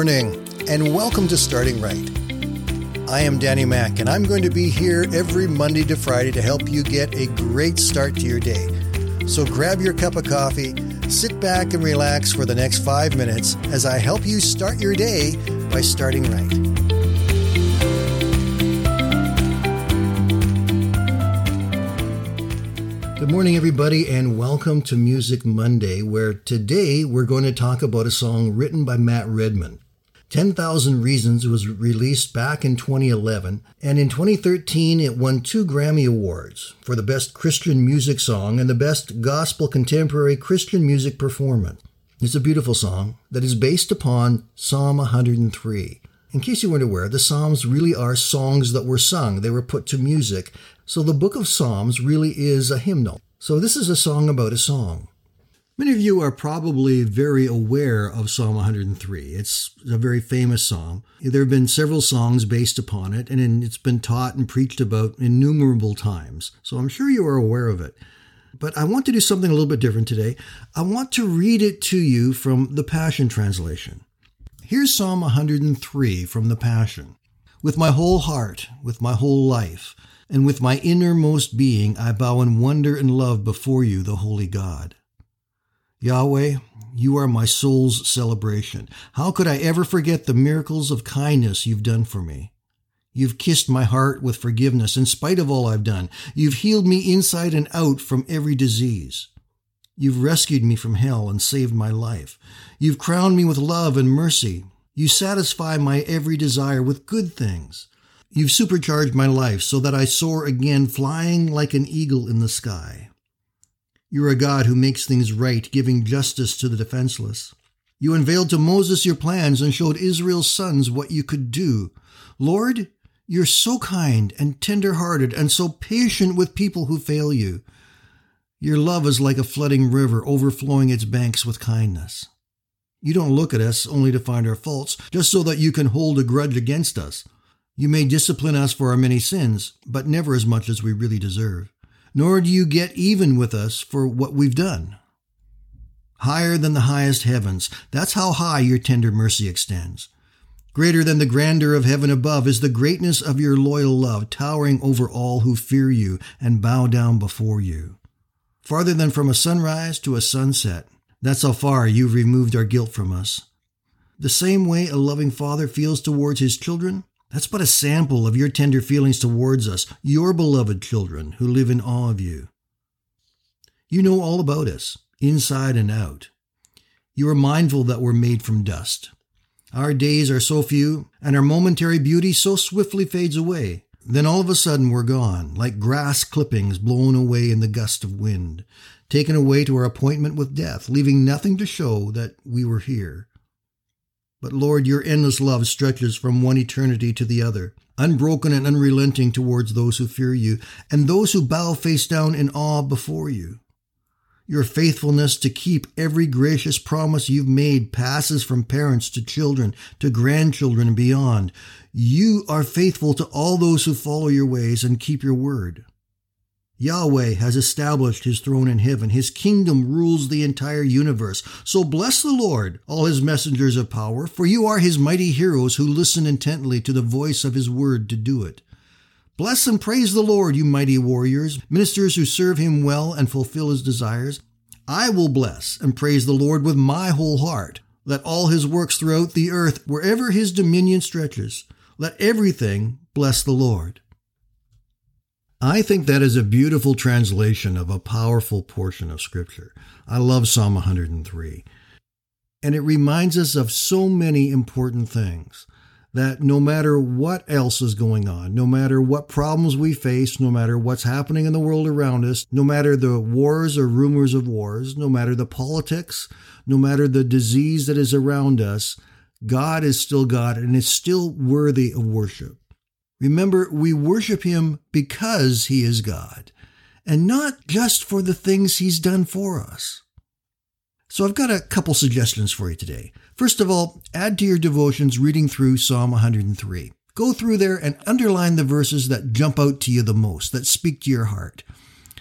and welcome to Starting Right. I am Danny Mack, and I'm going to be here every Monday to Friday to help you get a great start to your day. So grab your cup of coffee, sit back, and relax for the next five minutes as I help you start your day by starting right. Good morning, everybody, and welcome to Music Monday, where today we're going to talk about a song written by Matt Redman. 10,000 Reasons was released back in 2011, and in 2013 it won two Grammy Awards for the Best Christian Music Song and the Best Gospel Contemporary Christian Music Performance. It's a beautiful song that is based upon Psalm 103. In case you weren't aware, the Psalms really are songs that were sung. They were put to music. So the book of Psalms really is a hymnal. So this is a song about a song. Many of you are probably very aware of Psalm 103. It's a very famous psalm. There have been several songs based upon it, and it's been taught and preached about innumerable times. So I'm sure you are aware of it. But I want to do something a little bit different today. I want to read it to you from the Passion Translation. Here's Psalm 103 from the Passion. With my whole heart, with my whole life, and with my innermost being, I bow in wonder and love before you, the Holy God. Yahweh, you are my soul's celebration. How could I ever forget the miracles of kindness you've done for me? You've kissed my heart with forgiveness in spite of all I've done. You've healed me inside and out from every disease. You've rescued me from hell and saved my life. You've crowned me with love and mercy. You satisfy my every desire with good things. You've supercharged my life so that I soar again, flying like an eagle in the sky. You're a God who makes things right, giving justice to the defenseless. You unveiled to Moses your plans and showed Israel's sons what you could do. Lord, you're so kind and tender hearted and so patient with people who fail you. Your love is like a flooding river overflowing its banks with kindness. You don't look at us only to find our faults, just so that you can hold a grudge against us. You may discipline us for our many sins, but never as much as we really deserve. Nor do you get even with us for what we've done. Higher than the highest heavens, that's how high your tender mercy extends. Greater than the grandeur of heaven above is the greatness of your loyal love, towering over all who fear you and bow down before you farther than from a sunrise to a sunset. That's how far you've removed our guilt from us. The same way a loving father feels towards his children, that's but a sample of your tender feelings towards us, your beloved children who live in awe of you. You know all about us, inside and out. You are mindful that we're made from dust. Our days are so few, and our momentary beauty so swiftly fades away. Then all of a sudden we're gone, like grass clippings blown away in the gust of wind, taken away to our appointment with death, leaving nothing to show that we were here. But Lord, your endless love stretches from one eternity to the other, unbroken and unrelenting towards those who fear you, and those who bow face down in awe before you. Your faithfulness to keep every gracious promise you've made passes from parents to children to grandchildren and beyond. You are faithful to all those who follow your ways and keep your word. Yahweh has established his throne in heaven. His kingdom rules the entire universe. So bless the Lord, all his messengers of power, for you are his mighty heroes who listen intently to the voice of his word to do it. Bless and praise the Lord, you mighty warriors, ministers who serve him well and fulfill his desires. I will bless and praise the Lord with my whole heart. Let all his works throughout the earth, wherever his dominion stretches, let everything bless the Lord. I think that is a beautiful translation of a powerful portion of Scripture. I love Psalm 103. And it reminds us of so many important things that no matter what else is going on, no matter what problems we face, no matter what's happening in the world around us, no matter the wars or rumors of wars, no matter the politics, no matter the disease that is around us, God is still God and is still worthy of worship. Remember, we worship Him because He is God, and not just for the things He's done for us. So I've got a couple suggestions for you today. First of all, add to your devotions reading through Psalm 103. Go through there and underline the verses that jump out to you the most, that speak to your heart.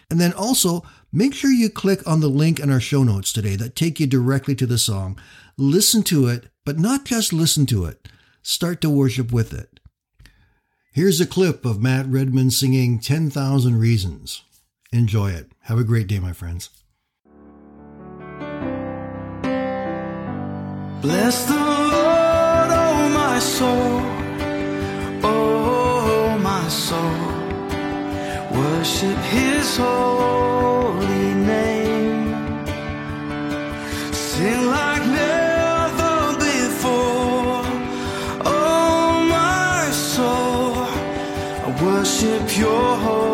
And then also, make sure you click on the link in our show notes today that take you directly to the song. Listen to it, but not just listen to it. start to worship with it. Here's a clip of Matt Redman singing 10,000 Reasons. Enjoy it. Have a great day, my friends. Bless the Lord, oh my soul, oh my soul. Worship his holy worship your heart.